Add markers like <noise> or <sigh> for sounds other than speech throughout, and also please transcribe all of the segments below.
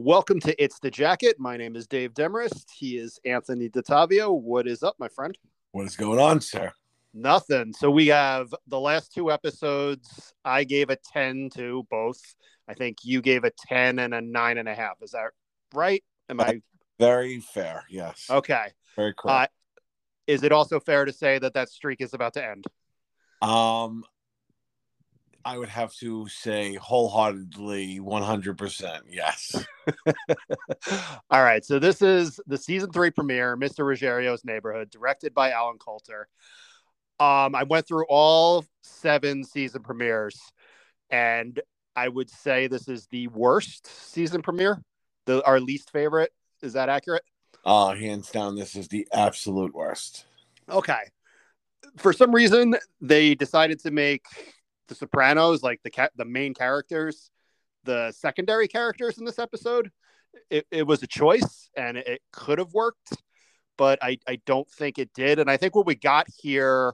welcome to It's the Jacket. My name is Dave Demarest. He is Anthony Dottavio. What is up, my friend? What is going on, sir? Nothing. So we have the last two episodes. I gave a 10 to both. I think you gave a 10 and a nine and a half. Is that right? Am I Very fair. Yes. okay? Very correct. Uh, is it also fair to say that that streak is about to end? um, I would have to say wholeheartedly, one hundred percent. Yes. <laughs> All right. So this is the season three premiere, Mr. Ruggerio's Neighborhood, directed by Allen Coulter. Um, I went through all seven season premieres, and I would say this is the worst season premiere, the our least favorite. Is that accurate? Uh, hands down, this is the absolute worst. Okay. For some reason, they decided to make the Sopranos like the the main characters, the secondary characters in this episode. It, it was a choice, and it, it could have worked, but I I don't think it did. And I think what we got here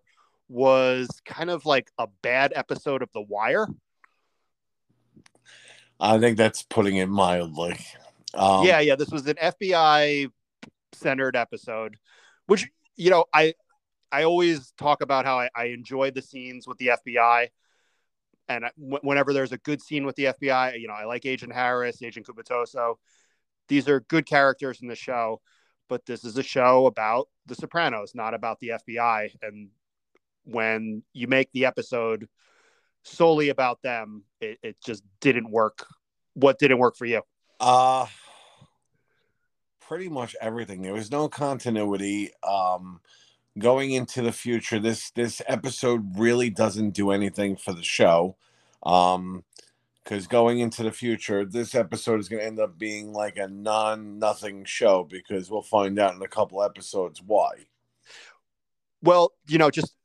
was kind of like a bad episode of The Wire. I think that's putting it mildly. Um, yeah, yeah. This was an FBI centered episode, which you know I I always talk about how I, I enjoy the scenes with the FBI, and w- whenever there's a good scene with the FBI, you know I like Agent Harris, Agent Cubitoso. These are good characters in the show, but this is a show about The Sopranos, not about the FBI. And when you make the episode solely about them, it, it just didn't work. What didn't work for you? Uh pretty much everything. There was no continuity. Um going into the future, this this episode really doesn't do anything for the show. Um because going into the future, this episode is going to end up being like a non nothing show because we'll find out in a couple episodes why. Well, you know, just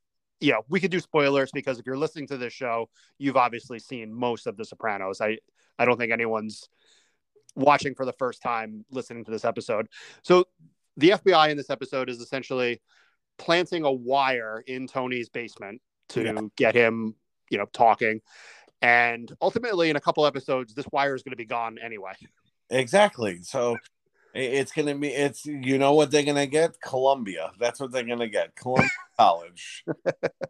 know, we could do spoilers because if you're listening to this show, you've obviously seen most of The Sopranos. I I don't think anyone's watching for the first time listening to this episode. So the FBI in this episode is essentially planting a wire in Tony's basement to Yeah. get him, you know, talking. And ultimately, in a couple episodes, this wire is going to be gone anyway. Exactly. So it's going to be, it's, you know what they're going to get? Columbia. That's what they're going to get. Columbia <laughs> College.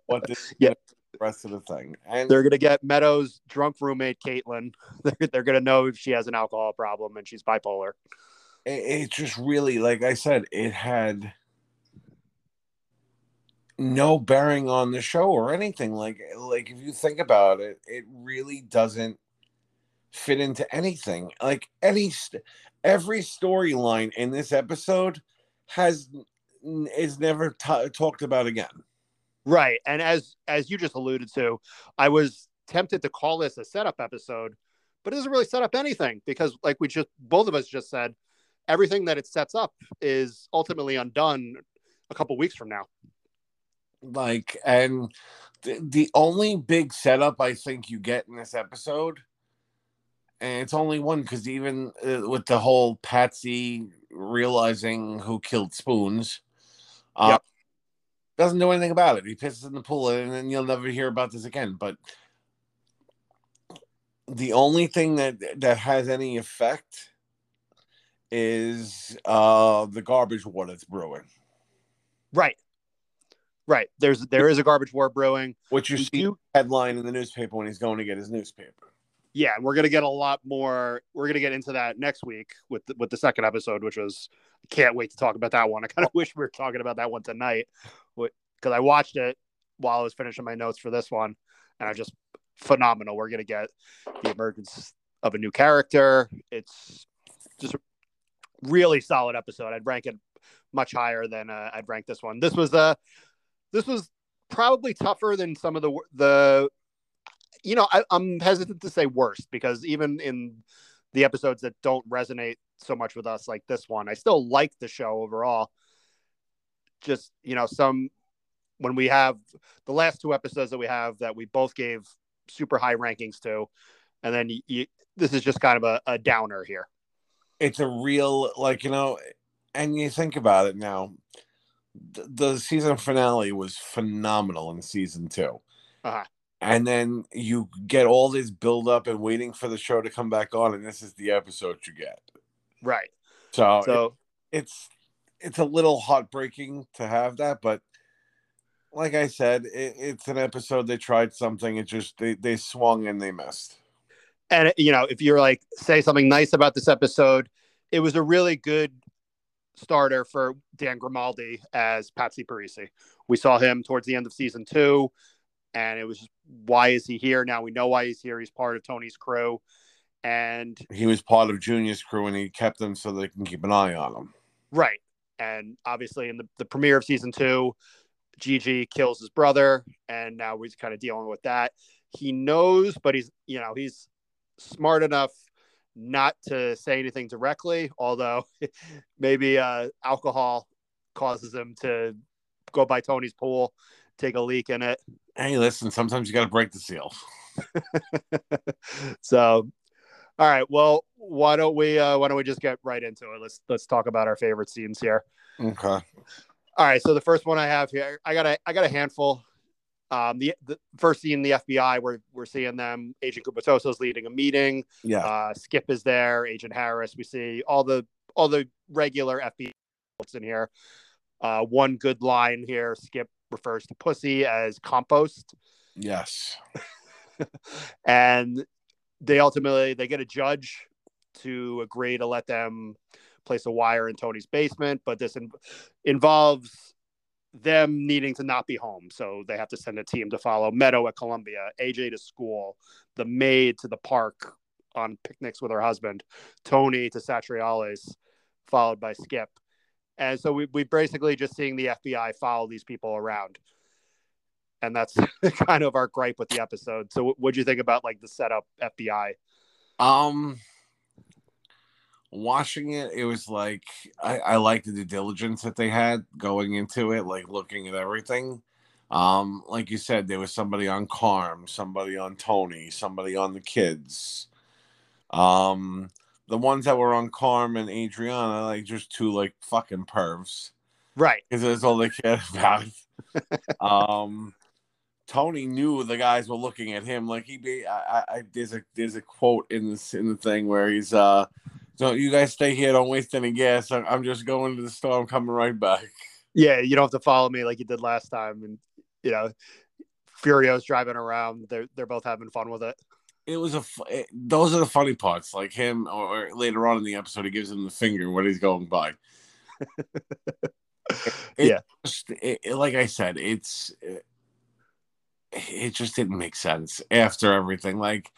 What the, Yeah. the rest of the thing. And They're going to get Meadows' drunk roommate, Caitlin. <laughs> They're, they're going to know if she has an alcohol problem and she's bipolar. it, it just really like i said it had no bearing on the show or anything like eh, like if you think about it it really doesn't fit into anything like any every storyline in this episode has is never t- talked about again Right. And as as you just alluded to, I was tempted to call this a setup episode, but it doesn't really set up anything because like we just both of us just said, everything that it sets up is ultimately undone a couple weeks from now. Like and the, the only big setup i think you get in this episode and it's only one because even uh, with the whole patsy realizing who killed spoons uh, Yep. doesn't do anything about it he pisses in the pool and then you'll never hear about this again but the only thing that that has any effect is uh the garbage water that's brewing Right. Right. There's there is a garbage war brewing. which you see headline in the newspaper when he's going to get his newspaper yeah, we're gonna get a lot more. We're gonna get into that next week with the, with the second episode, which was can't wait to talk about that one. I kind of <laughs> wish we were talking about that one tonight, because I watched it while I was finishing my notes for this one, and I just phenomenal. We're gonna get the emergence of a new character. It's just a really solid episode. I'd rank it much higher than uh, I'd rank this one. This was uh this was probably tougher than some of the the you know, I, I'm hesitant to say worst because even in the episodes that don't resonate so much with us, like this one, I still like the show overall. Just you know, some when we have the last two episodes that we have that we both gave super high rankings to, and then you, you, this is just kind of a, a downer here. it's a real like you know and you think about it now the, the season finale was phenomenal in season 2 Uh-huh. and then you get all this build up and waiting for the show to come back on and this is the episode you get Right. So, So it- it's it's a little heartbreaking to have that, but like I said, it, it's an episode. They tried something. It just they they swung and they missed. and you know, if you're like say something nice about this episode, it was a really good starter for Dan Grimaldi as Patsy Parisi. We saw him towards the end of season two, and it was why is he here? Now we know why he's here. He's part of Tony's crew, and He was part of Junior's crew, and he kept them so they can keep an eye on him. right. And obviously, in the, the premiere of season two, Gigi kills his brother, and now he's kind of dealing with that. He knows, but he's you know he's smart enough not to say anything directly. Although <laughs> maybe uh, alcohol causes him to go by Tony's pool, take a leak in it. Hey, listen, sometimes you got to break the seal. <laughs> so, all right. Well, why don't we uh, why don't we just get right into it? Let's let's talk about our favorite scenes here. Okay. All right, so the first one I have here, I got a I got a handful. Um, the, the first scene, the FBI, we're we're seeing them. Agent Cubitoso's leading a meeting. Yeah. Uh, Skip is there. Agent Harris. We see all the all the regular FBI folks in here. Uh, one good line here. Skip refers to pussy as compost, yes. <laughs> and they ultimately they get a judge to agree to let them place a wire in Tony's basement, but this in- involves them needing to not be home. So they have to send a team to follow Meadow at Columbia, AJ to school, the maid to the park on picnics with her husband, Tony to Satriales, followed by Skip. And so we we basically just seeing the FBI follow these people around. And that's <laughs> kind of our gripe with the episode. So what do you think about like the setup FBI? Um, watching it, it was like I, I like the due diligence that they had going into it, like looking at everything. Um, like you said, there was somebody on Carm, somebody on Tony, somebody on the kids. Um, the ones that were on Carm and Adriana, like just two like fucking pervs, Right. because that's all they cared <laughs> about. um, Tony knew the guys were looking at him. Like he be, I, I, I there's a there's a quote in this in the thing where he's uh, don't you guys stay here, don't waste any gas. I'm, just going to the store. I'm coming right back. Yeah, you don't have to follow me like you did last time. And you know, Furio's driving around. They're they're both having fun with it. It was a it, those are the funny parts. Like him, or, or later on in the episode, he gives him the finger when he's going by. <laughs> It Yeah. just- it- like I said, it's it, it just didn't make sense after everything. Like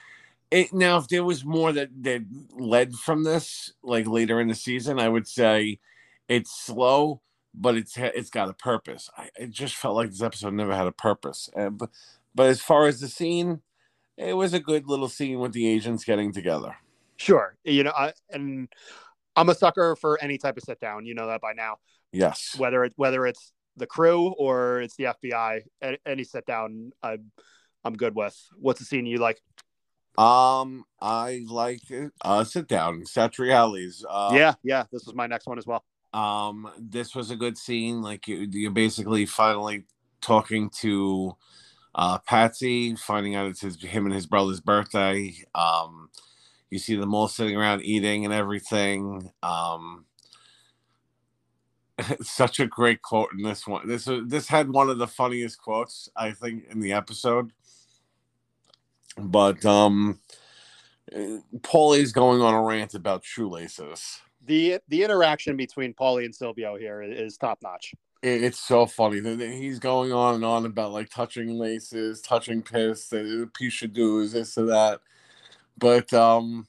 it now, if there was more that that led from this, like later in the season, I would say it's slow, but it's it's got a purpose. I it just felt like this episode never had a purpose. Uh, but but as far as the scene, it was a good little scene with the agents getting together. Sure, you know, I, and I'm a sucker for any type of sit down. You know that by now. Yes. Whether it whether it's the crew or it's the FBI, any sit down, I'm I'm good with. What's the scene you like? Um, I like it. Uh, sit down, Satriales. Uh, yeah, yeah. This was my next one as well. Um, this was a good scene. Like you, you're basically finally talking to uh Patsy, finding out it's his him and his brother's birthday. Um, you see them all sitting around eating and everything. Um, <laughs> such a great quote in this one. This this had one of the funniest quotes I think in the episode. But um, Paulie's going on a rant about shoelaces. The the interaction between Paulie and Silvio here is, top notch. It's so funny. He's going on and on about like touching laces, touching piss, that you should do is this or that. But um,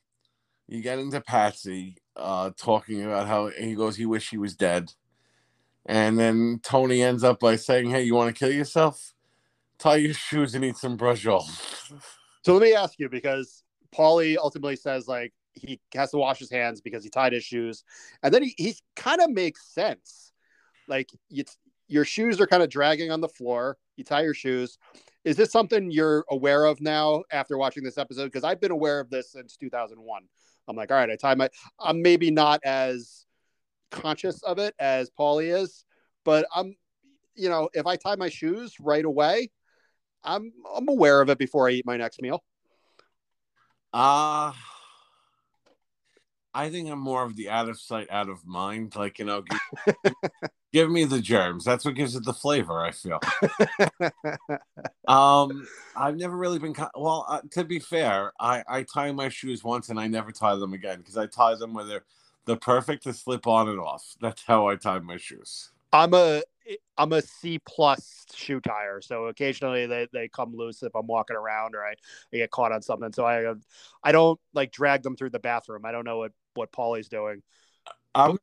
you get into Patsy uh, talking about how he goes, he wish he was dead, and then Tony ends up by saying, "Hey, you want to kill yourself? Tie your shoes and eat some brajol." <laughs> So let me ask you because Paulie ultimately says like he has to wash his hands because he tied his shoes, and then he, he kind of makes sense. Like you, your shoes are kind of dragging on the floor. You tie your shoes. Is this something you're aware of now after watching this episode? Because I've been aware of this since 2001. I'm like, all right, I tie my. I'm maybe not as conscious of it as Paulie is, but I'm, you know, if I tie my shoes right away, I'm I'm aware of it before I eat my next meal. Uh I think I'm more of the out of sight, out of mind. Like you know, give, <laughs> give me the germs. That's what gives it the flavor. I feel. <laughs> um, I've never really been. Well, uh, to be fair, I I tie my shoes once and I never tie them again because I tie them where they're the perfect to slip on and off. That's how I tie my shoes. I'm a I'm a C plus shoe tire, so occasionally they, they come loose if I'm walking around or I, I get caught on something. So I I don't like drag them through the bathroom. I don't know what what Paulie's doing. I'm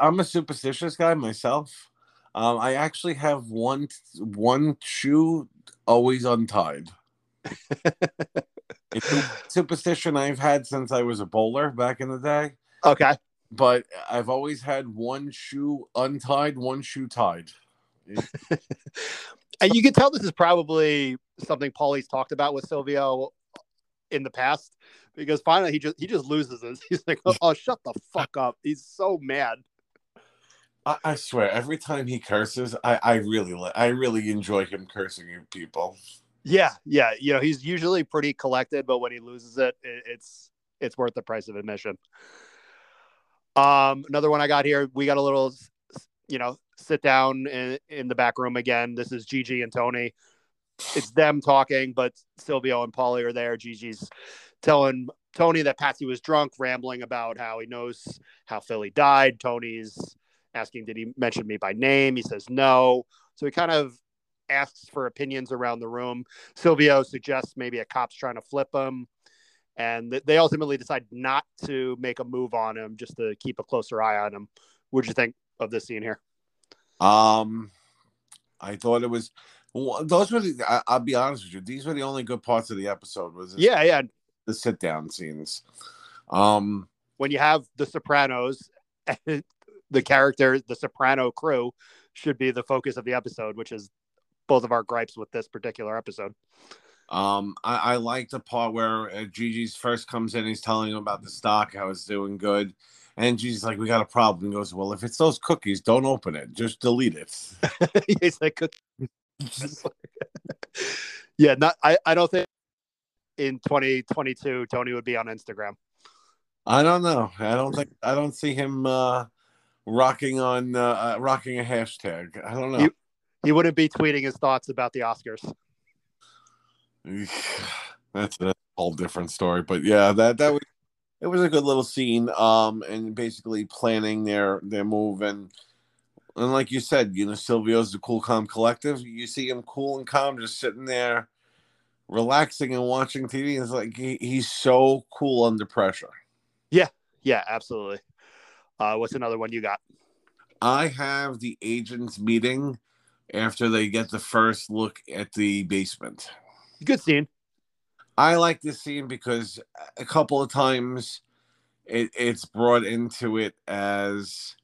I'm a superstitious guy myself. Um, I actually have one one shoe always untied. <laughs> it's a superstition I've had since I was a bowler back in the day. Okay. But I've always had one shoe untied, one shoe tied. <laughs> and you can tell this is probably something Paulie's talked about with Silvio in the past because finally he just he just loses it. <laughs> He's like, "Oh, oh shut the fuck up!" He's so mad. I, I swear, every time he curses, I I really I really enjoy him cursing at people. Yeah, yeah, you know he's usually pretty collected, but when he loses it, it it's it's worth the price of admission. Um, another one I got here. We got a little, you know, sit down in, in the back room again. This is Gigi and Tony. It's them talking, but Silvio and Paulie are there. Gigi's telling Tony that Patsy was drunk, rambling about how he knows how Philly died. Tony's asking, Did he mention me by name? He says no. So he kind of asks for opinions around the room. Silvio suggests maybe a cop's trying to flip him. And they ultimately decide not to make a move on him, just to keep a closer eye on him. What'd you think of this scene here? Um, I thought it was those were the. I, will be honest with you; these were the only good parts of the episode. Was this, yeah, yeah, the sit down scenes. Um, when you have the Sopranos, the character, the Soprano crew, should be the focus of the episode, which is both of our gripes with this particular episode. Um, I, I like the part where uh, Gigi's first comes in. He's telling him about the stock, how it's doing good. And Gigi's like, "We got a problem." He goes, "Well, if it's those cookies, don't open it. Just delete it." <laughs> He's like, cookies. <laughs> "Yeah, not. I. I don't think in 2022 Tony would be on Instagram. I don't know. I don't think. I don't see him uh, rocking on uh, uh rocking a hashtag. I don't know. He, he wouldn't be tweeting his thoughts about the Oscars. <sighs> That's a whole different story. But yeah, that that was it was a good little scene um and basically planning their their move and and like you said you know silvio's the cool calm collective. You see him cool and calm just sitting there relaxing and watching tv it's like he, he's so cool under pressure. Yeah yeah absolutely. Uh what's another one you got? I have the agents meeting after they get the first look at the basement. Good scene I like this scene because a couple of times it, it's brought into it as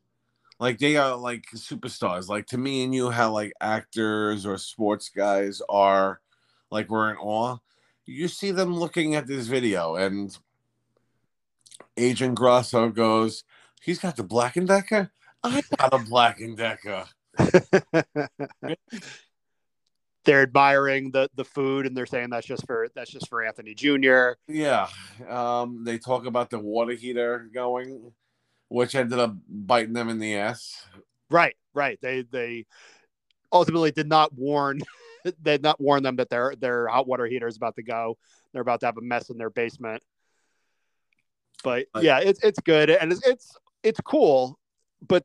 like they are like superstars. Like to me and you, how like actors or sports guys are like we're in awe. You see them looking at this video, and Agent Grosso goes, "He's got the Black and Decker. I got a Black and Decker." <laughs> they're admiring the the food and they're saying that's just for that's just for Anthony Jr. Yeah. Um, they talk about the water heater going, which ended up biting them in the ass. Right, right. They they ultimately did not warn they <laughs> did not warn them that their their hot water heater is about to go. They're about to have a mess in their basement. But yeah, it's it's good and it's it's it's cool, but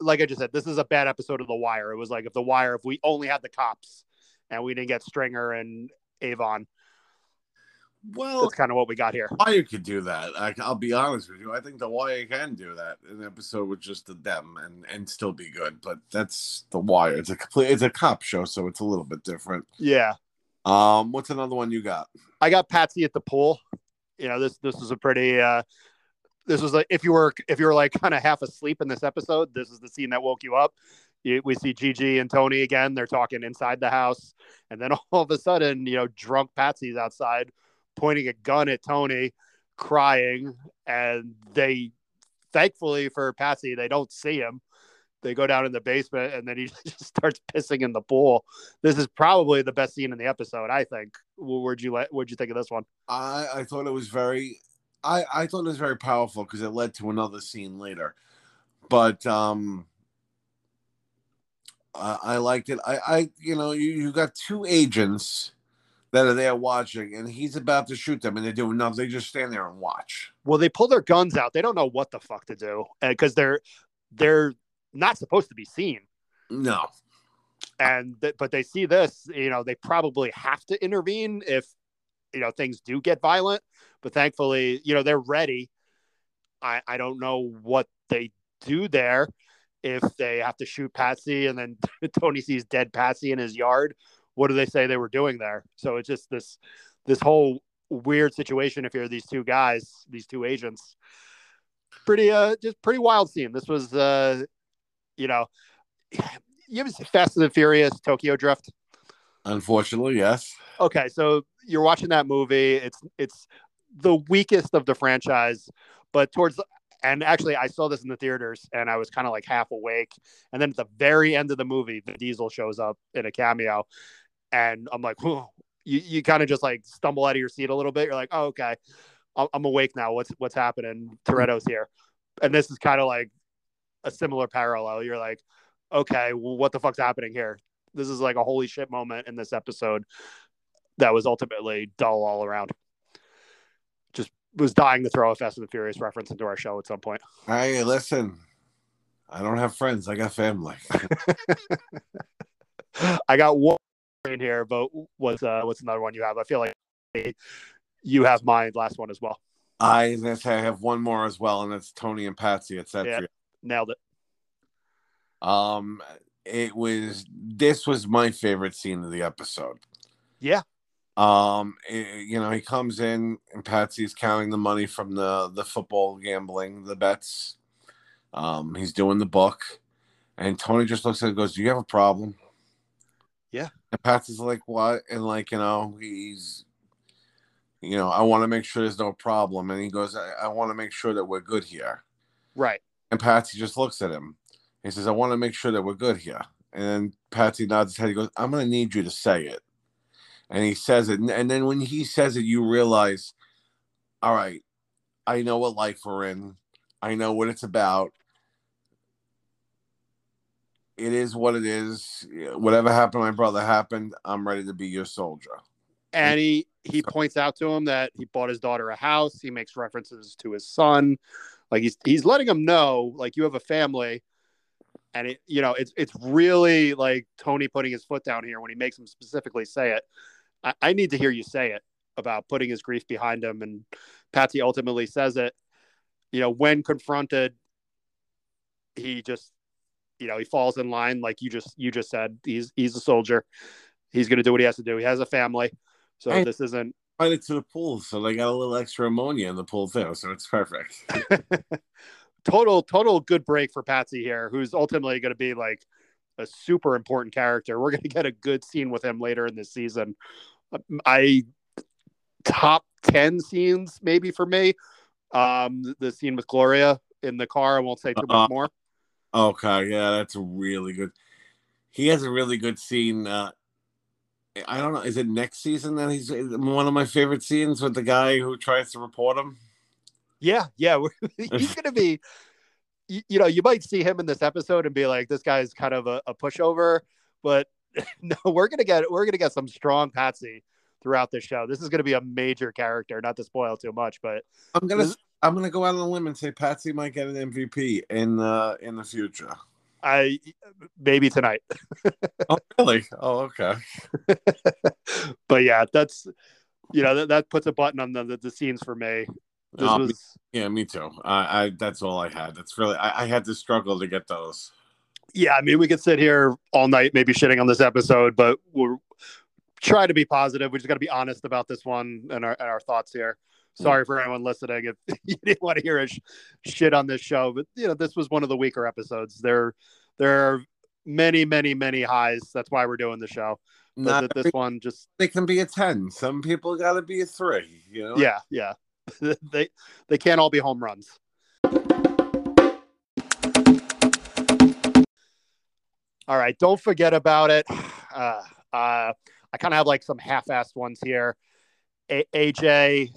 like I just said, this is a bad episode of The Wire. It was like if The Wire, if we only had the cops and we didn't get Stringer and Avon. Well, that's kind of what we got here. Wire could do that. I, will be honest with you. I think the Wire can do that. An episode with just the them and and still be good. But that's the Wire. It's a complete. It's a cop show, so it's a little bit different. Yeah. Um. What's another one you got? I got Patsy at the pool. You know this. This was a pretty. uh This was like if you were if you were like kind of half asleep in this episode. This is the scene that woke you up we see Gigi and Tony again. They're talking inside the house, and then <laughs> all of a sudden, you know, drunk Patsy's outside, pointing a gun at Tony, crying, and they, thankfully for Patsy, they don't see him. They go down in the basement, and then he <laughs> just starts pissing in the pool. This is probably the best scene in the episode, I think. Where'd you let? What'd you think of this one? I I thought it was very I I thought it was very powerful because it led to another scene later, but um, I, I liked it. I I you know you you got two agents that are there watching, and he's about to shoot them, and they're doing nothing. They just stand there and watch. Well, they pull their guns out. They don't know what the fuck to do uh, because they're they're not supposed to be seen. No, and th- but they see this. You know, they probably have to intervene if you know things do get violent. But thankfully, you know, they're ready. I I don't know what they do there if they have to shoot Patsy and then <laughs> Tony sees dead Patsy in his yard. What do they say they were doing there? So it's just this this whole weird situation if you're these two guys, these two agents. Pretty uh just pretty wild scene. This was uh you know <sighs> you ever see Fast and the Furious Tokyo Drift? unfortunately, yes. Okay, so you're watching that movie. It's it's the weakest of the franchise, but towards and actually I saw this in the theaters and I was kind of like half awake. And then at the very end of the movie, the Diesel shows up in a cameo, and I'm like, Whoa. you you kind of just like stumble out of your seat a little bit. You're like, oh okay, I'm awake now. What's what's happening? Toretto's here, and this is kind of like a similar parallel. You're like, okay, well, what the fuck's happening here? This is like a holy shit moment in this episode that was ultimately dull all around. Was dying to throw a Fast and the Furious reference into our show at some point. Hey, listen, I don't have friends. I got family. <laughs> I got one in here, but what's uh, what's another one you have? I feel like you have my last one as well. I say I have one more as well, and it's Tony and Patsy, etc. Yeah. Nailed it. Um, it was this was my favorite scene of the episode. Yeah. Um, you know, he comes in and Patsy's counting the money from the the football gambling, the bets. Um, he's doing the book, and Tony just looks at it and goes, "Do you have a problem?" Yeah. And Patsy's like, "What?" And like, you know, he's, you know, I want to make sure there's no problem, and he goes, "I, I want to make sure that we're good here." Right. And Patsy just looks at him. He says, I want to make sure that we're good here. And Patsy nods his head. He goes, I'm going to need you to say it. And he says it. And, and then when he says it, you realize, all right, I know what life we're in. I know what it's about. It is what it is. Whatever happened to my brother happened. I'm ready to be your soldier. And he he points out to him that he bought his daughter a house. He makes references to his son. Like he's he's letting him know, like you have a family. And it, you know, it's it's really like Tony putting his foot down here when he makes him specifically say it. I, I need to hear you say it about putting his grief behind him. And Patsy ultimately says it. You know, when confronted, he just, you know, he falls in line like you just you just said. He's he's a soldier. He's going to do what he has to do. He has a family, so Hey. this isn't Invited to the pool, so they got a little extra ammonia in the pool too, so it's perfect. <laughs> total total good break for Patsy here, who's ultimately going to be like a super important character. We're going to get a good scene with him later in this season. I top 10 scenes maybe for me. Um the scene with Gloria in the car, I won't say too much Uh, more. Okay, yeah, that's really good. He has a really good scene. Uh, I don't know. Is it next season that he's one of my favorite scenes with the guy who tries to report him? Yeah, yeah, <laughs> he's going to be you, you know, you might see him in this episode and be like this guy's kind of a, a pushover, but <laughs> no, we're to get we're to get some strong Patsy throughout this show. This is to be a major character, not to spoil too much, but I'm gonna This- I'm gonna go out on a limb and say Patsy might get an MVP in uh in the future. I maybe tonight. <laughs> Oh really? Oh okay. <laughs> but yeah, that's you know that, that puts a button on the, the, the scenes for me. This Um, was Yeah, me too. I, I that's all I had. That's really I, I had to struggle to get those. yeah. I mean, we could sit here all night, maybe shitting on this episode, but we're try to be positive. We just got to be honest about this one and our and our thoughts here. Sorry for anyone listening if <laughs> you didn't want to hear us shit on this show, but you know this was one of the weaker episodes. There, there are many, many, many highs. That's why we're doing the show. Not th- this one just they can be a ten. Some people got to be a three. You know. yeah, yeah. <laughs> they they can't all be home runs. All right, don't forget about it. <sighs> Uh, uh, I kind of have like some half-assed ones here. A- AJ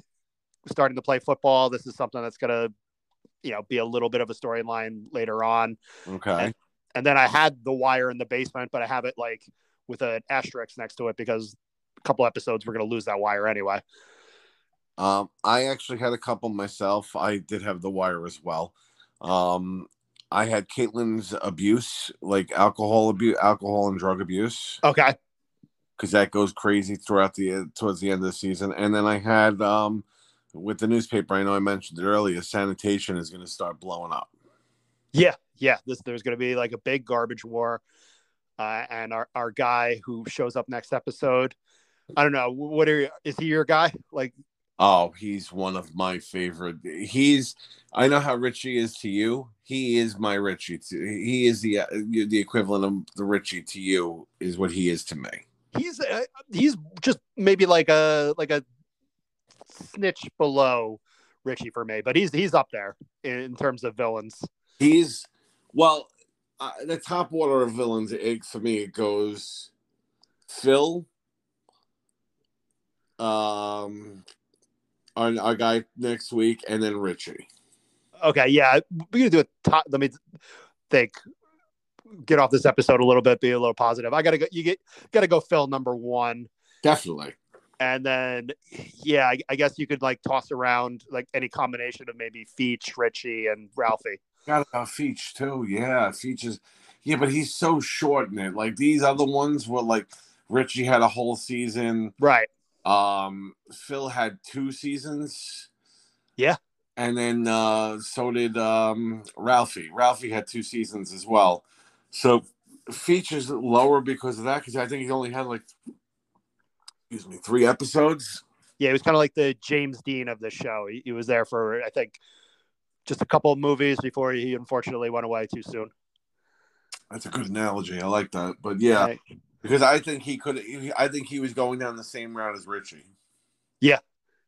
starting to play football. This is something that's gonna, you know, be a little bit of a storyline later on. Okay. And, and then I had The Wire in the basement, but I have it like with an asterisk next to it because a couple episodes we're gonna lose that wire anyway. Um, I actually had a couple myself. I did have the wire as well. Um, I had Caitlin's abuse, like alcohol abuse, alcohol and drug abuse, Okay. because that goes crazy throughout the towards the end of the season. And then I had um, with the newspaper. I know I mentioned it earlier. Sanitation is going to start blowing up. Yeah, yeah. This there's going to be like a big garbage war, uh, and our our guy who shows up next episode. I don't know. What are you, is he your guy? Like, Oh, he's one of my favorite. He's I know how Richie is to you. He is my Richie. To, he is the uh, the equivalent of the Richie to you is what he is to me. he's uh, he's just maybe like a like a snitch below Richie for me, but he's he's up there in terms of villains. He's well, uh, the top order of villains. It, for me, it goes Phil, um, our, our guy next week, and then Richie. Okay, yeah, we're gonna do a top. Let me think. Get off this episode a little bit. Be a little positive. I gotta go. You get gotta go. Phil number one. Definitely. and then yeah I, I guess you could like toss around like any combination of maybe Feech, Richie, and Ralphie. Got a Feech too. Yeah, Feech is. Yeah, but he's so short in it. Like these other ones were like Richie had a whole season. Right. Um, Phil had two seasons. Yeah. And then uh, so did um, Ralphie. Ralphie had two seasons as well. So features lower because of that because I think he only had like excuse me three episodes. Yeah, he was kind of like the James Dean of the show. He, he was there for I think just a couple of movies before he unfortunately went away too soon. That's a good analogy. I like that. But yeah, Right. Because I think he could. I think he was going down the same route as Richie. Yeah,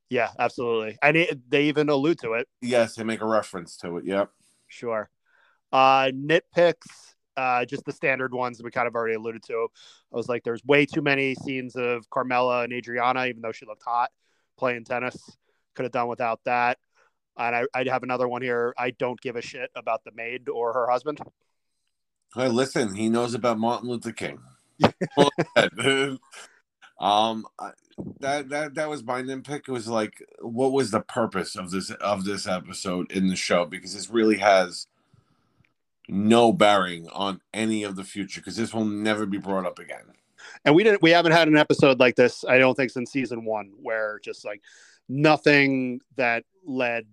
yeah, absolutely. And it, they even allude to it. Yes, they make a reference to it. Yep. Sure. Uh, nitpicks, uh, just the standard ones that we kind of already alluded to. I was like, there's way too many scenes of Carmela and Adriana, even though she looked hot playing tennis. Could have done without that. And I, I'd have another one here. I don't give a shit about the maid or her husband. Hey, listen, he knows about Martin Luther King. Um, that that that was my nitpick. It was like, what was the purpose of this of this episode in the show? Because this really has no bearing on any of the future. Because this will never be brought up again. And we didn't, we haven't had an episode like this, I don't think, since season one, where just like nothing that led,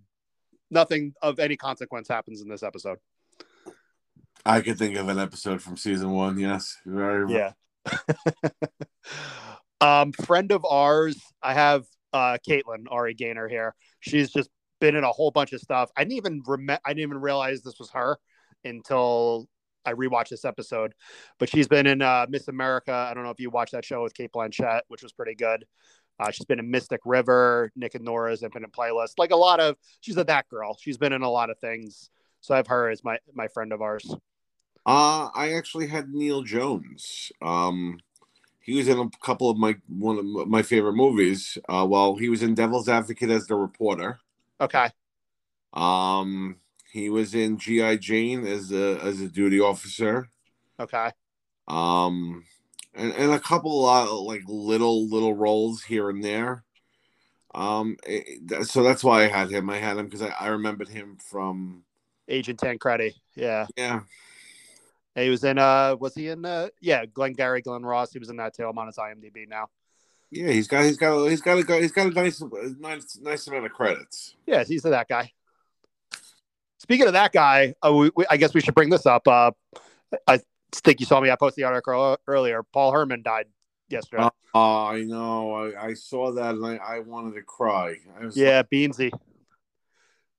nothing of any consequence happens in this episode. I could think of an episode from season one. Yes, very. Yeah. <laughs> um, friend of ours, I have uh Caitlin Ari Graynor here. She's just been in a whole bunch of stuff. I didn't even remember. I didn't even realize this was her until I rewatched this episode. But she's been in uh, Miss America. I don't know if you watched that show with Cate Blanchett, which was pretty good. Uh, she's been in Mystic River, Nick and Nora's Infinite Playlist. Like a lot of, she's a that girl. She's been in a lot of things. So I have her as my my friend of ours. Uh, I actually had Neil Jones. Um, he was in a couple of my one of my favorite movies. Uh, well, he was in Devil's Advocate as the reporter. Okay. Um, he was in GI Jane as a as a duty officer. Okay. Um, and, and a couple of like little little roles here and there. Um, it- so that's why I had him. I had him because I, I remembered him from Agent Tancredi. Yeah. yeah He was in uh was he in uh yeah, Glengarry Glen Ross. He was in that too. I'm on his IMDb now. yeah he's got he's got he's got a he's got a nice nice nice amount of credits. Yeah, he's that guy. Speaking of that guy, uh, we, we, I guess we should bring this up. Uh, I think you saw me. I posted the article earlier. Paul Herman died yesterday. Oh, I know. I, I saw that and I, I wanted to cry. I was yeah, Beansie.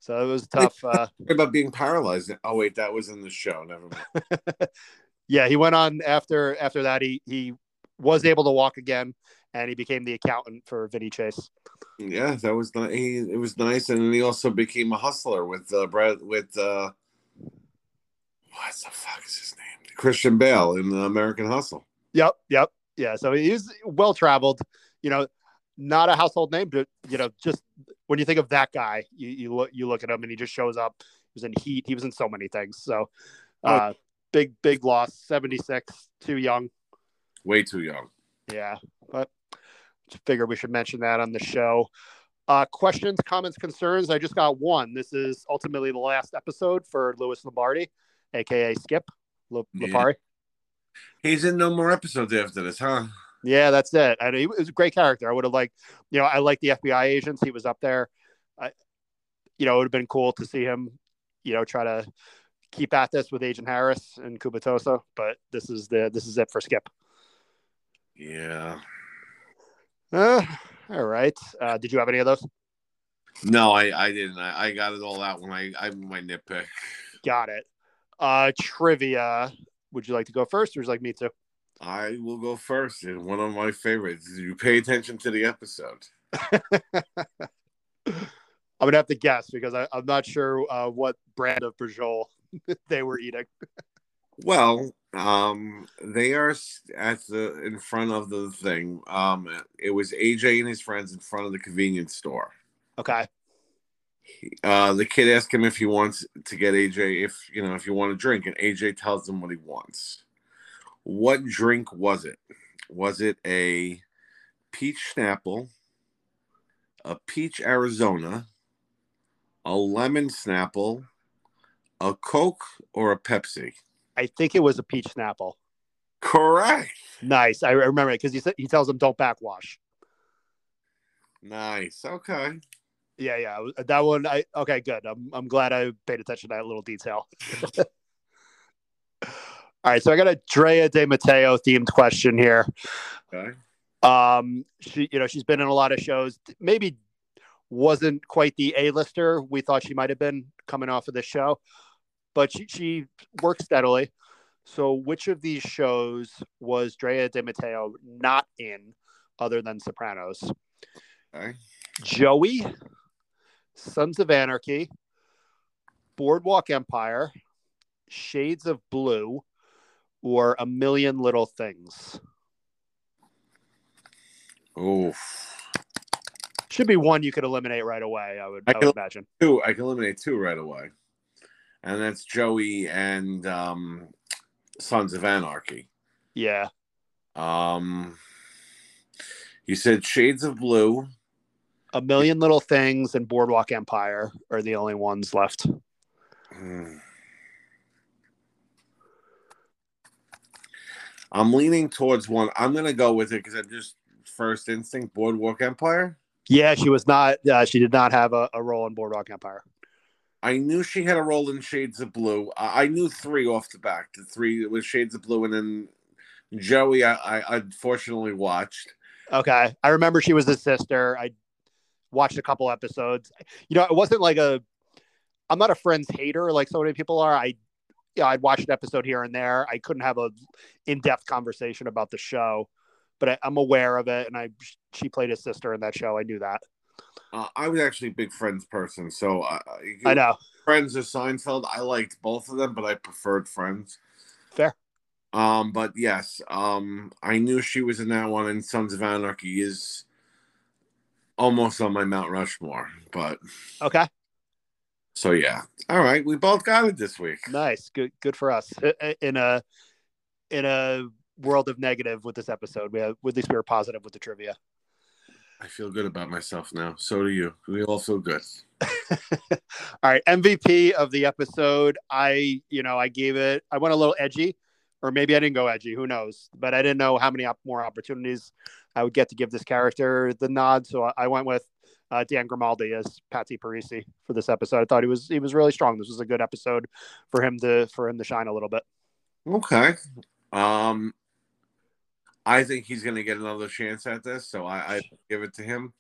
So it was tough. Uh, about being paralyzed. Oh wait, that was in the show. Never mind. <laughs> yeah, he went on after after that. He he was able to walk again, and he became the accountant for Vinny Chase. yeah, that was nice. He, it was nice, and then he also became a hustler with uh, Brad with uh, what the fuck is his name? Christian Bale in American Hustle. Yep, yep, yeah. So he's well traveled. You know, not a household name, but you know, just when you think of that guy, you, you look you look at him and he just shows up. He was in Heat. He was in so many things. So, Oh. uh, big big loss. Seventy six, too young. Way too young. Yeah, but just figured we should mention that on the show. Uh, questions, comments, concerns. I just got one. This is ultimately the last episode for Louis Lombardi, aka Skip L- Yeah. He's in no more episodes after this, huh? Yeah, that's it. And he was a great character. I would have liked, you know, I like the FBI agents. He was up there. I, you know, it would have been cool to see him, you know, try to keep at this with Agent Harris and Cubitoso. But this is the this is it for Skip. Yeah. Uh, all right. Uh, did you have any of those? No, I, I didn't. I, I got it all out when I I my nitpick. Got it. Uh, trivia. Would you like to go first, or would you like me to? I will go first, and one of my favorites. You pay attention to the episode? <laughs> <laughs> I'm gonna have to guess because I, I'm not sure uh, what brand of brajol <laughs> they were eating. Well, um, they are at the in front of the thing. Um, it was AJ and his friends in front of the convenience store. Okay. Uh, the kid asked him if he wants to get AJ if you know if you want a drink, and AJ tells him what he wants. What drink was it? Was it a peach Snapple, a peach Arizona, a lemon Snapple, a Coke, or a Pepsi? I think it was a peach snapple. Correct. Nice. I remember it because he he tells him don't backwash. Nice. Okay. Yeah, yeah. That one. I okay. Good. I'm I'm glad I paid attention to that little detail. <laughs> All right, so I got a Drea De Matteo themed question here. Okay. Um, she, you know, she's been in a lot of shows. Maybe wasn't quite the A-lister we thought she might have been coming off of this show, but she she works steadily. So, which of these shows was Drea De Matteo not in, other than Sopranos? Okay. Joey, Sons of Anarchy, Boardwalk Empire, Shades of Blue, or A Million Little Things? Oof. Should be one you could eliminate right away. I would, I I would imagine. Two. I can eliminate two right away, and that's Joey and um, Sons of Anarchy. Yeah, Um, you said Shades of Blue. A Million Little Things and Boardwalk Empire are the only ones left. I'm leaning towards one. I'm gonna go with it because I'm just first instinct Boardwalk Empire. Yeah, she was not. Uh, she did not have a, a role in Boardwalk Empire. I knew she had a role in Shades of Blue. I, I knew three off the back. The three was Shades of Blue, and then Joey. I, I unfortunately watched. Okay, I remember she was the sister. I watched a couple episodes. You know, it wasn't like a. I'm not a Friends hater like so many people are. I, yeah, I'd watch an episode here and there. I couldn't have a in-depth conversation about the show, but I, I'm aware of it. And I, she played a sister in that show. I knew that. Uh, I was actually a big Friends person, so I, I know. Friends or Seinfeld. I liked both of them, but I preferred Friends. Fair. Um, but yes, um, I knew she was in that one, and Sons of Anarchy is almost on my Mount Rushmore. But Okay. So yeah, all right, we both got it this week. Nice. Good. Good for us. Uh, uh, in a in a world of negative with this episode, we have at least we were positive with the trivia. I feel good about myself now. So do you. We all feel good. <laughs> All right, MVP of the episode. I, you know, I gave it. I went a little edgy, or maybe I didn't go edgy. Who knows? But I didn't know how many op- more opportunities I would get to give this character the nod. So I, I went with uh, Dan Grimaldi as Patsy Parisi for this episode. I thought he was he was really strong. This was a good episode for him to for him to shine a little bit. Okay. Um, I think he's going to get another chance at this, so I, I give it to him.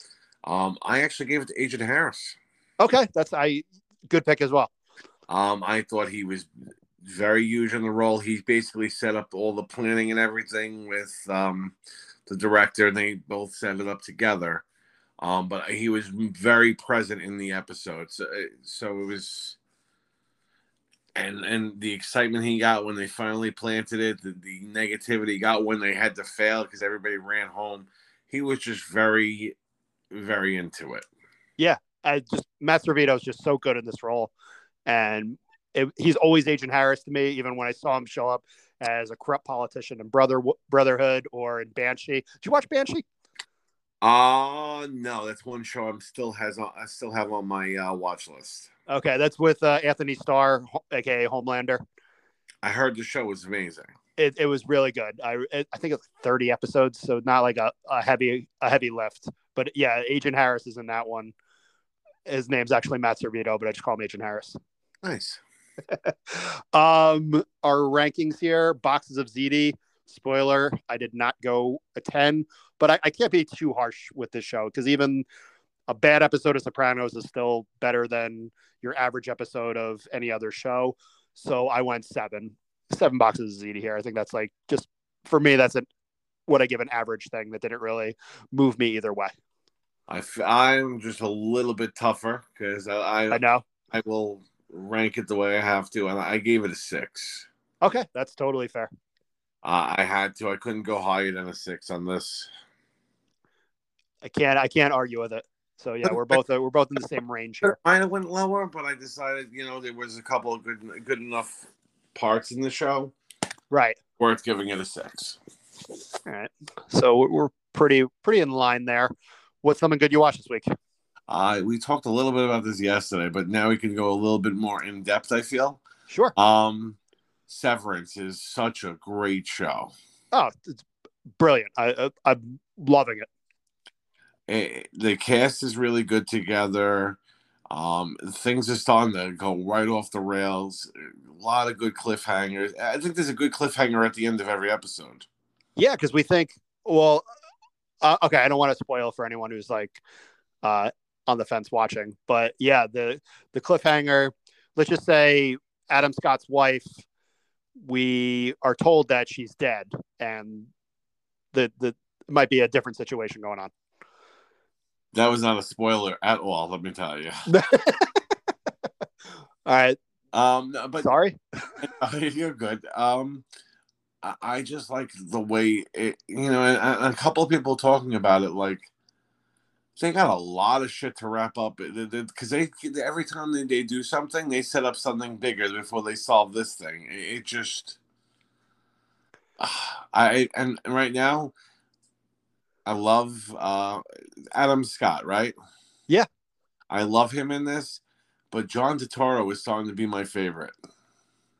Um, I actually gave it to Agent Harris. Okay, that's I good pick as well. Um, I thought he was very huge in the role. He basically set up all the planning and everything with um, the director, and they both set it up together. Um, but he was very present in the episode, so, so it was, and and the excitement he got when they finally planted it, the, the negativity got when they had to fail because everybody ran home. He was just very, very into it. Yeah, I just Matt Servitto is just so good in this role, and it, he's always Agent Harris to me. Even when I saw him show up as a corrupt politician in Brother Brotherhood or in Banshee. Did you watch Banshee? Uh no, that's one show I'm still has on, I still have on my uh, watch list. Okay, that's with uh, Anthony Starr, aka Homelander. I heard the show was amazing. It, it was really good. I I think it's 30 episodes, so not like a, a heavy a heavy lift. But yeah, Agent Harris is in that one. His name's actually Matt Servitto, but I just call him Agent Harris. Nice. <laughs> um, our rankings here: boxes of ziti. Spoiler: I did not go a 10, but I, I can't be too harsh with this show because even a bad episode of Sopranos is still better than your average episode of any other show. So I went seven, seven boxes of ziti here. I think that's like just for me, that's what I give an average thing that didn't really move me either way. I f- I'm just a little bit tougher because I, I I know I will rank it the way I have to, and I gave it a six. Okay, that's totally fair. Uh, I had to. I couldn't go higher than a six on this. I can't. I can't argue with it. So yeah, we're both we're both in the same range here. Mine went lower, but I decided you know there was a couple of good good enough parts in the show, right? Worth giving it a six. All right, so we're pretty pretty in line there. What's something good you watched this week? Uh, we talked a little bit about this yesterday, but now we can go a little bit more in depth. I feel. Sure. Um, Severance is such a great show. Oh, it's brilliant! I, I am loving it. It. The cast is really good together. Um, things are starting to go right off the rails. A lot of good cliffhangers. I think there's a good cliffhanger at the end of every episode. Yeah, because we think, well, uh, okay, I don't want to spoil for anyone who's like uh, on the fence watching, but yeah, the the cliffhanger. Let's just say Adam Scott's wife. We are told that she's dead, and the the might be a different situation going on. That was not a spoiler at all. Let me tell you. <laughs> all right. Um, but sorry. <laughs> you're good. Um, I just like the way it, you know, and, a couple of people talking about it, like they got a lot of shit to wrap up because they, they, every time they, they do something, they set up something bigger before they solve this thing. It, it just, uh, <sighs> I and right now, I love uh, Adam Scott, right? Yeah, I love him in this, but John Turturro is starting to be my favorite.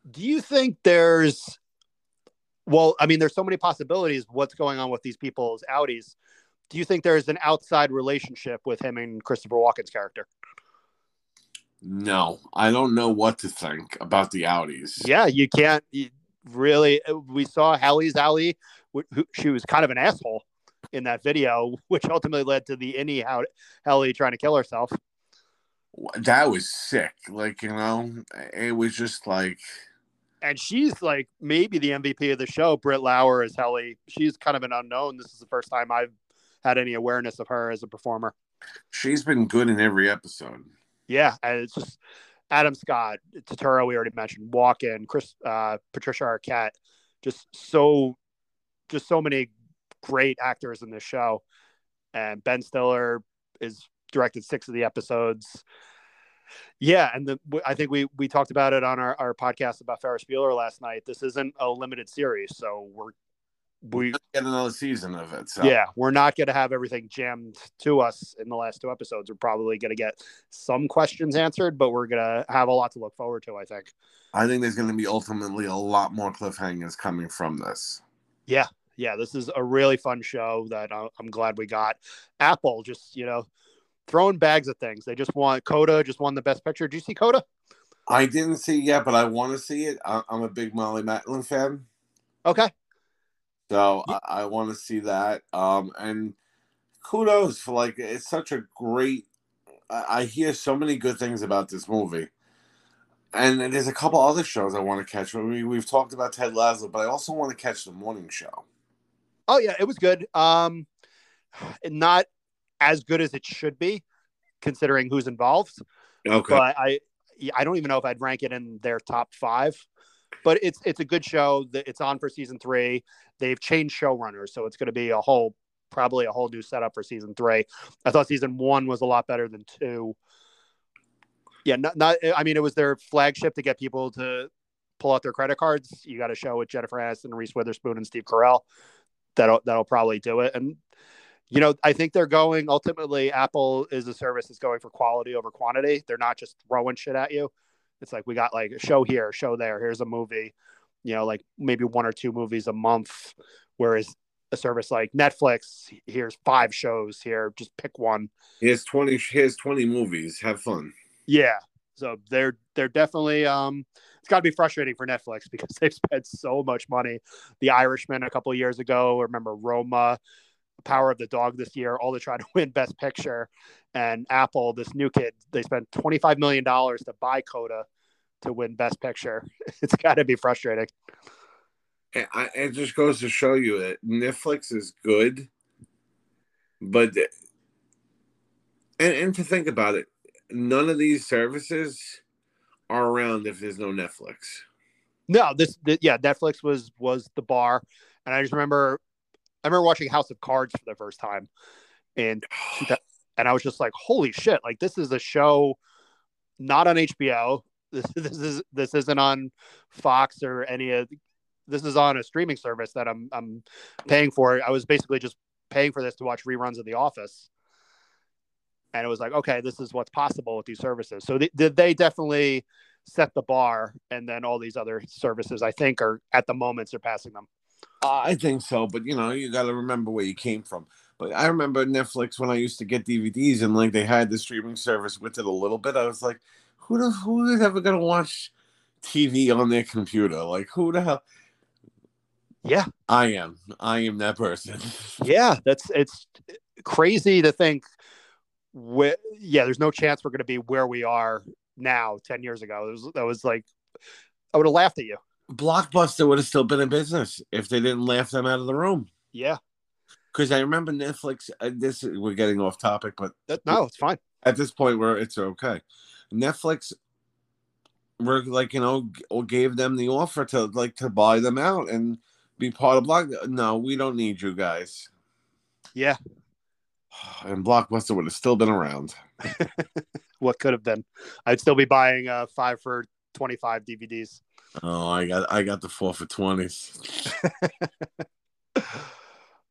Do you think there's well, I mean, there's so many possibilities. What's going on with these people's outies? Do you think there's an outside relationship with him and Christopher Walken's character? No, I don't know what to think about the outies. Yeah, you can't you really. We saw Helly's alley. She was kind of an asshole in that video, <laughs> which ultimately led to the innie Helly trying to kill herself. That was sick. Like you know, it was just like and she's like maybe the MVP of the show. Britt Lower is Helly. She's kind of an unknown. This is the first time I've had any awareness of her as a performer. She's been good in every episode. Yeah, and it's just Adam Scott, Turturro, we already mentioned, Walken, Chris, uh, Patricia Arquette, just so, just so many great actors in this show. And Ben Stiller is directed six of the episodes. Yeah, and the, I think we we talked about it on our, our podcast about Ferris Bueller last night. This isn't a limited series, so we're we get another season of it. So. Yeah, we're not going to have everything jammed to us in the last two episodes. We're probably going to get some questions answered, but we're going to have a lot to look forward to. I think. I think there's going to be ultimately a lot more cliffhangers coming from this. Yeah, yeah, this is a really fun show that I'm glad we got. Apple just you know throwing bags of things. They just want Coda just won the best picture. Did you see Coda? I didn't see it yet, but I want to see it. I'm a big Marlee Matlin fan. Okay. So yeah. I, I want to see that. Um, and kudos for like it's such a great. I, I hear so many good things about this movie, and there's a couple other shows I want to catch. We we've talked about Ted Lasso, but I also want to catch the morning show. Oh yeah, it was good. Um, <sighs> not as good as it should be, considering who's involved. Okay. But I I don't even know if I'd rank it in their top five. But it's it's a good show. It's on for season three. They've changed showrunners, so it's going to be a whole probably a whole new setup for season three. I thought season one was a lot better than two. Yeah, not, not I mean, it was their flagship to get people to pull out their credit cards. You got a show with Jennifer Aniston, Reese Witherspoon, and Steve Carell. That'll that'll probably do it. And you know, I think they're going ultimately. Apple is a service that's going for quality over quantity. They're not just throwing shit at you. It's like we got like a show here, show there. Here's a movie. You know, like maybe one or two movies a month. Whereas a service like Netflix, here's five shows here. Just pick one. Here's twenty. Here's twenty movies. Have fun. Yeah. So they're they're definitely um it's got to be frustrating for Netflix <laughs> because they've spent so much money. The Irishman a couple years ago, remember Roma, Power of the Dog this year, all to try to <laughs> win Best Picture, and Apple, this new kid, they spent twenty five million dollars to buy Coda to win Best Picture. <laughs> It's got to be frustrating. It just goes to show you that Netflix is good, but and, and to think about it, none of these services are around if there's no Netflix. No, this, yeah, Netflix was was the bar, and I just remember I remember watching House of Cards for the first time, and and I was just like, holy shit! Like this is a show not on HBO. <laughs> This this is this isn't on Fox or any of. This is on a streaming service that I'm I'm paying for. I was basically just paying for this to watch reruns of The Office and it was like okay this is what's possible with these services. So they, they definitely set the bar and then all these other services i think are at the moment surpassing them. Uh, i think so but you know you got to remember where you came from. But i remember netflix when i used to get dvds and like they had the streaming service with it a little bit i was like who the who is ever going to watch tv on their computer? Like who the hell? Yeah. I am. I am that person. <laughs> Yeah that's it's crazy to think wh- yeah, there's no chance we're going to be where we are now 10 years ago. Was, that was like, I would have laughed at you. Blockbuster would have still been in business if they didn't laugh them out of the room. Yeah. Because I remember Netflix, uh, this we're getting off topic, but no, it's fine. At this point, where it's okay. Netflix were like, you know, gave them the offer to like to buy them out and be part of Block. No, we don't need you guys. Yeah, <sighs> and Blockbuster would have still been around. <laughs> what could have been? I'd still be buying uh, five for twenty five DVDs. Oh, I got I got the four for twenties. <laughs>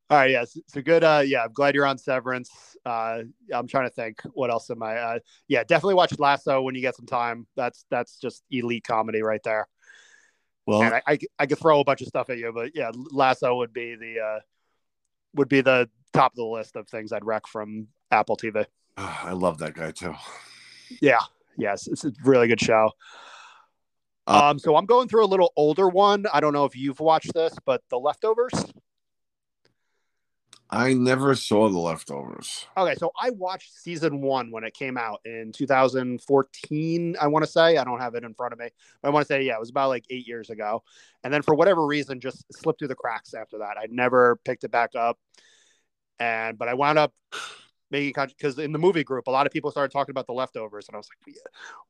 All right, yes, so good. Uh, yeah, I'm glad you're on Severance. Uh, I'm trying to think what else am I? Uh, yeah, definitely watch Lasso when you get some time. That's that's just elite comedy right there. Well, and I, I, I could throw a bunch of stuff at you, but yeah, Lasso would be the uh, would be the top of the list of things I'd wreck from Apple TV. Oh, I love that guy too. Yeah. Yes. It's a really good show. Uh, um, so I'm going through a little older one. I don't know if you've watched this, but The Leftovers. I never saw The Leftovers. Okay, so I watched season one when it came out in 2014. I want to say I don't have it in front of me, but I want to say yeah, it was about like eight years ago. And then for whatever reason, just slipped through the cracks after that. I never picked it back up and but I wound up making because in the movie group, a lot of people started talking about the leftovers, and I was like,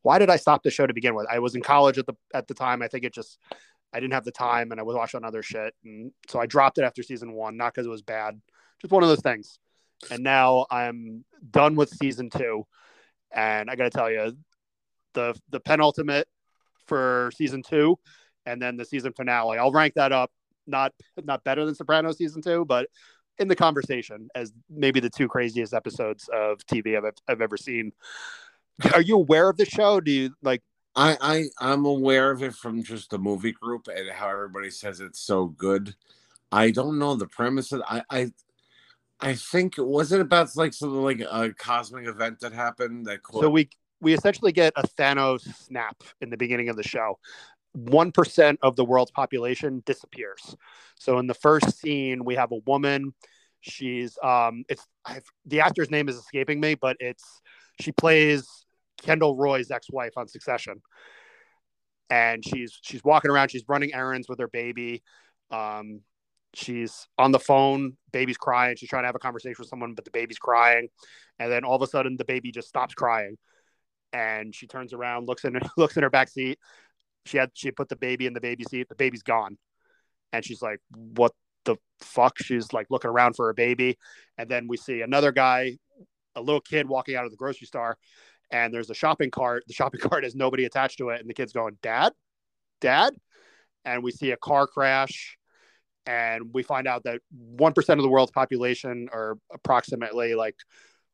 why did I stop the show to begin with? I was in college at the at the time. I think it just I didn't have the time, and I was watching other shit, and so I dropped it after season one, not because it was bad, just one of those things. And now I'm done with season two, and I got to tell you, the the penultimate for season two, and then the season finale. I'll rank that up not not better than Sopranos season two, but in the conversation as maybe the two craziest episodes of TV I've, I've ever seen. Are you aware of the show? Do you like? I, I I'm aware of it from just the movie group and how everybody says it's so good. I don't know the premise of I I I think it was it about like something like a cosmic event that happened that so we we essentially get a Thanos snap in the beginning of the show. 1% of the world's population disappears. So in the first scene, we have a woman. She's um it's I've, the actor's name is escaping me, but it's she plays Kendall Roy's ex-wife on Succession. And she's she's walking around, she's running errands with her baby. Um she's on the phone, baby's crying, she's trying to have a conversation with someone, but the baby's crying. And then all of a sudden the baby just stops crying. And she turns around, looks in <laughs> looks in her back seat, she had she put the baby in the baby seat. The baby's gone, and she's like, "What the fuck? She's like looking around for a baby. And then we see another guy, a little kid walking out of the grocery store, and there's a shopping cart. The shopping <laughs> cart has nobody attached to it. And the kid's going, Dad, Dad. And we see a car crash. And we find out that 1% of the world's population, or approximately like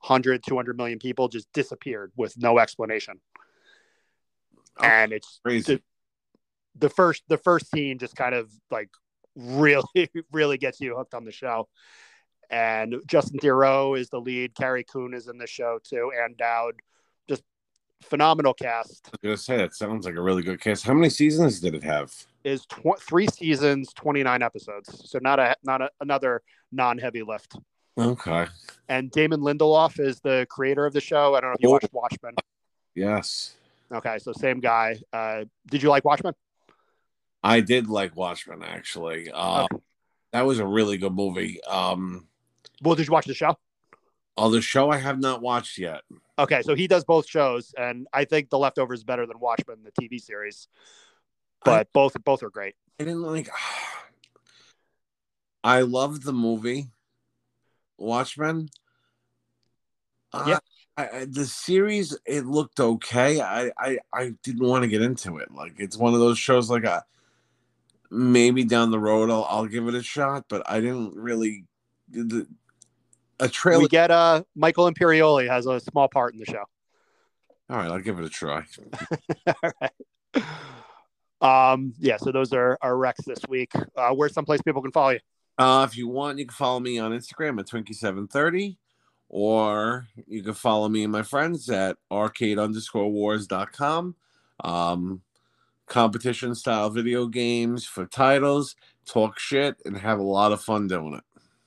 100, 200 million people, just disappeared with no explanation. Oh, and it's Crazy. The, first the first scene just kind of like really <laughs> really gets you hooked on the show and justin theroux is the lead carrie coon is in the show too ann dowd just phenomenal cast I was gonna say that sounds like a really good cast. How many seasons did it have? is tw- three seasons 29 episodes so not a not a, another non-heavy lift Okay. and damon lindelof is the creator of the show i don't know if you Oh. watched watchmen Yes. okay so same guy uh did you like watchmen I did like Watchmen actually. Uh, Okay. That was a really good movie. Um, well did you watch the show oh, the show I have not watched yet. Okay, so he does both shows, and I think The Leftovers is better than Watchmen, the TV series. But both both are great. I didn't like. <sighs> I love the movie Watchmen. Uh, Yeah. I, I, the series it looked okay. I, I I didn't want to get into it. Like it's one of those shows. Like a maybe down the road I'll I'll give it a shot. But I didn't really. The, a trailer. We get uh Michael Imperioli has a small part in the show. All right, I'll give it a try. <laughs> All right. Um, yeah, so those are our recs this week. Uh, where's someplace people can follow you? Uh, if you want, you can follow me on Instagram at Twinkie730, or you can follow me and my friends at arcade underscore wars.com. Um, competition style video games for titles, talk shit, and have a lot of fun doing it.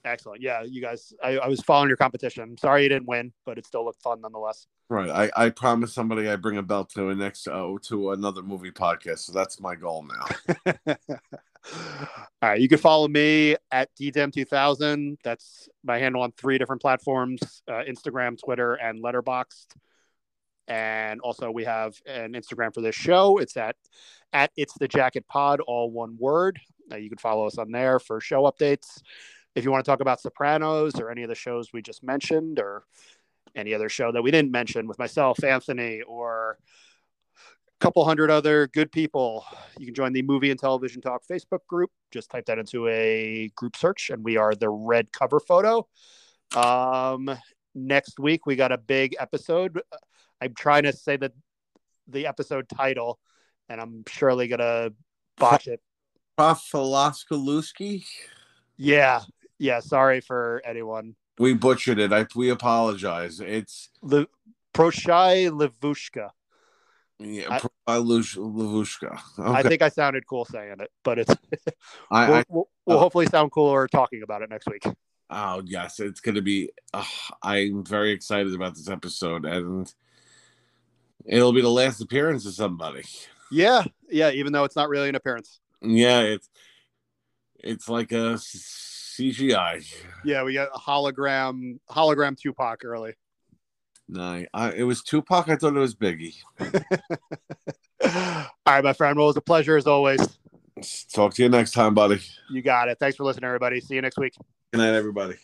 Excellent. Yeah, you guys, I, I was following your competition. I'm sorry you didn't win, but it still looked fun nonetheless. Right. I, I promised somebody I bring a belt to a next uh, to another movie podcast, so that's my goal now. <laughs> All right, you can follow me at DDM2000. That's my handle on three different platforms: uh, Instagram, Twitter, and Letterboxd. And also, we have an Instagram for this show. It's at at It's the Jacket Pod, all one word. Uh, you can follow us on there for show updates. If you want to talk about Sopranos or any of the shows we just mentioned, or any other show that we didn't mention with myself, Anthony, or a couple hundred other good people. You can join the Movie and Television Talk Facebook group. Just type that into a group search, and we are the red cover photo. Um, next week we got a big episode. I'm trying to say that the episode title, and I'm surely gonna botch it. Profiloskalewski? Yeah, yeah. Sorry for anyone. We butchered it. I we apologize. It's Le- Proshai Livushka. yeah, Livushka. I Okay. think I sounded cool saying it, but it's <laughs> I, we'll, I we'll, we'll hopefully sound cooler talking about it next week. Oh yes, it's gonna be. Uh, I'm very excited about this episode, and it'll be the last appearance of somebody. Yeah, yeah. Even though it's not really an appearance. Yeah, it's it's like a CGI. Yeah, we got a hologram, hologram Tupac early. No, I, it was Tupac. I thought it was Biggie. <laughs> All right, my friend. Well, it was a pleasure as always. Talk to you next time, buddy. You got it. Thanks for listening, everybody. See you next week. Good night, everybody.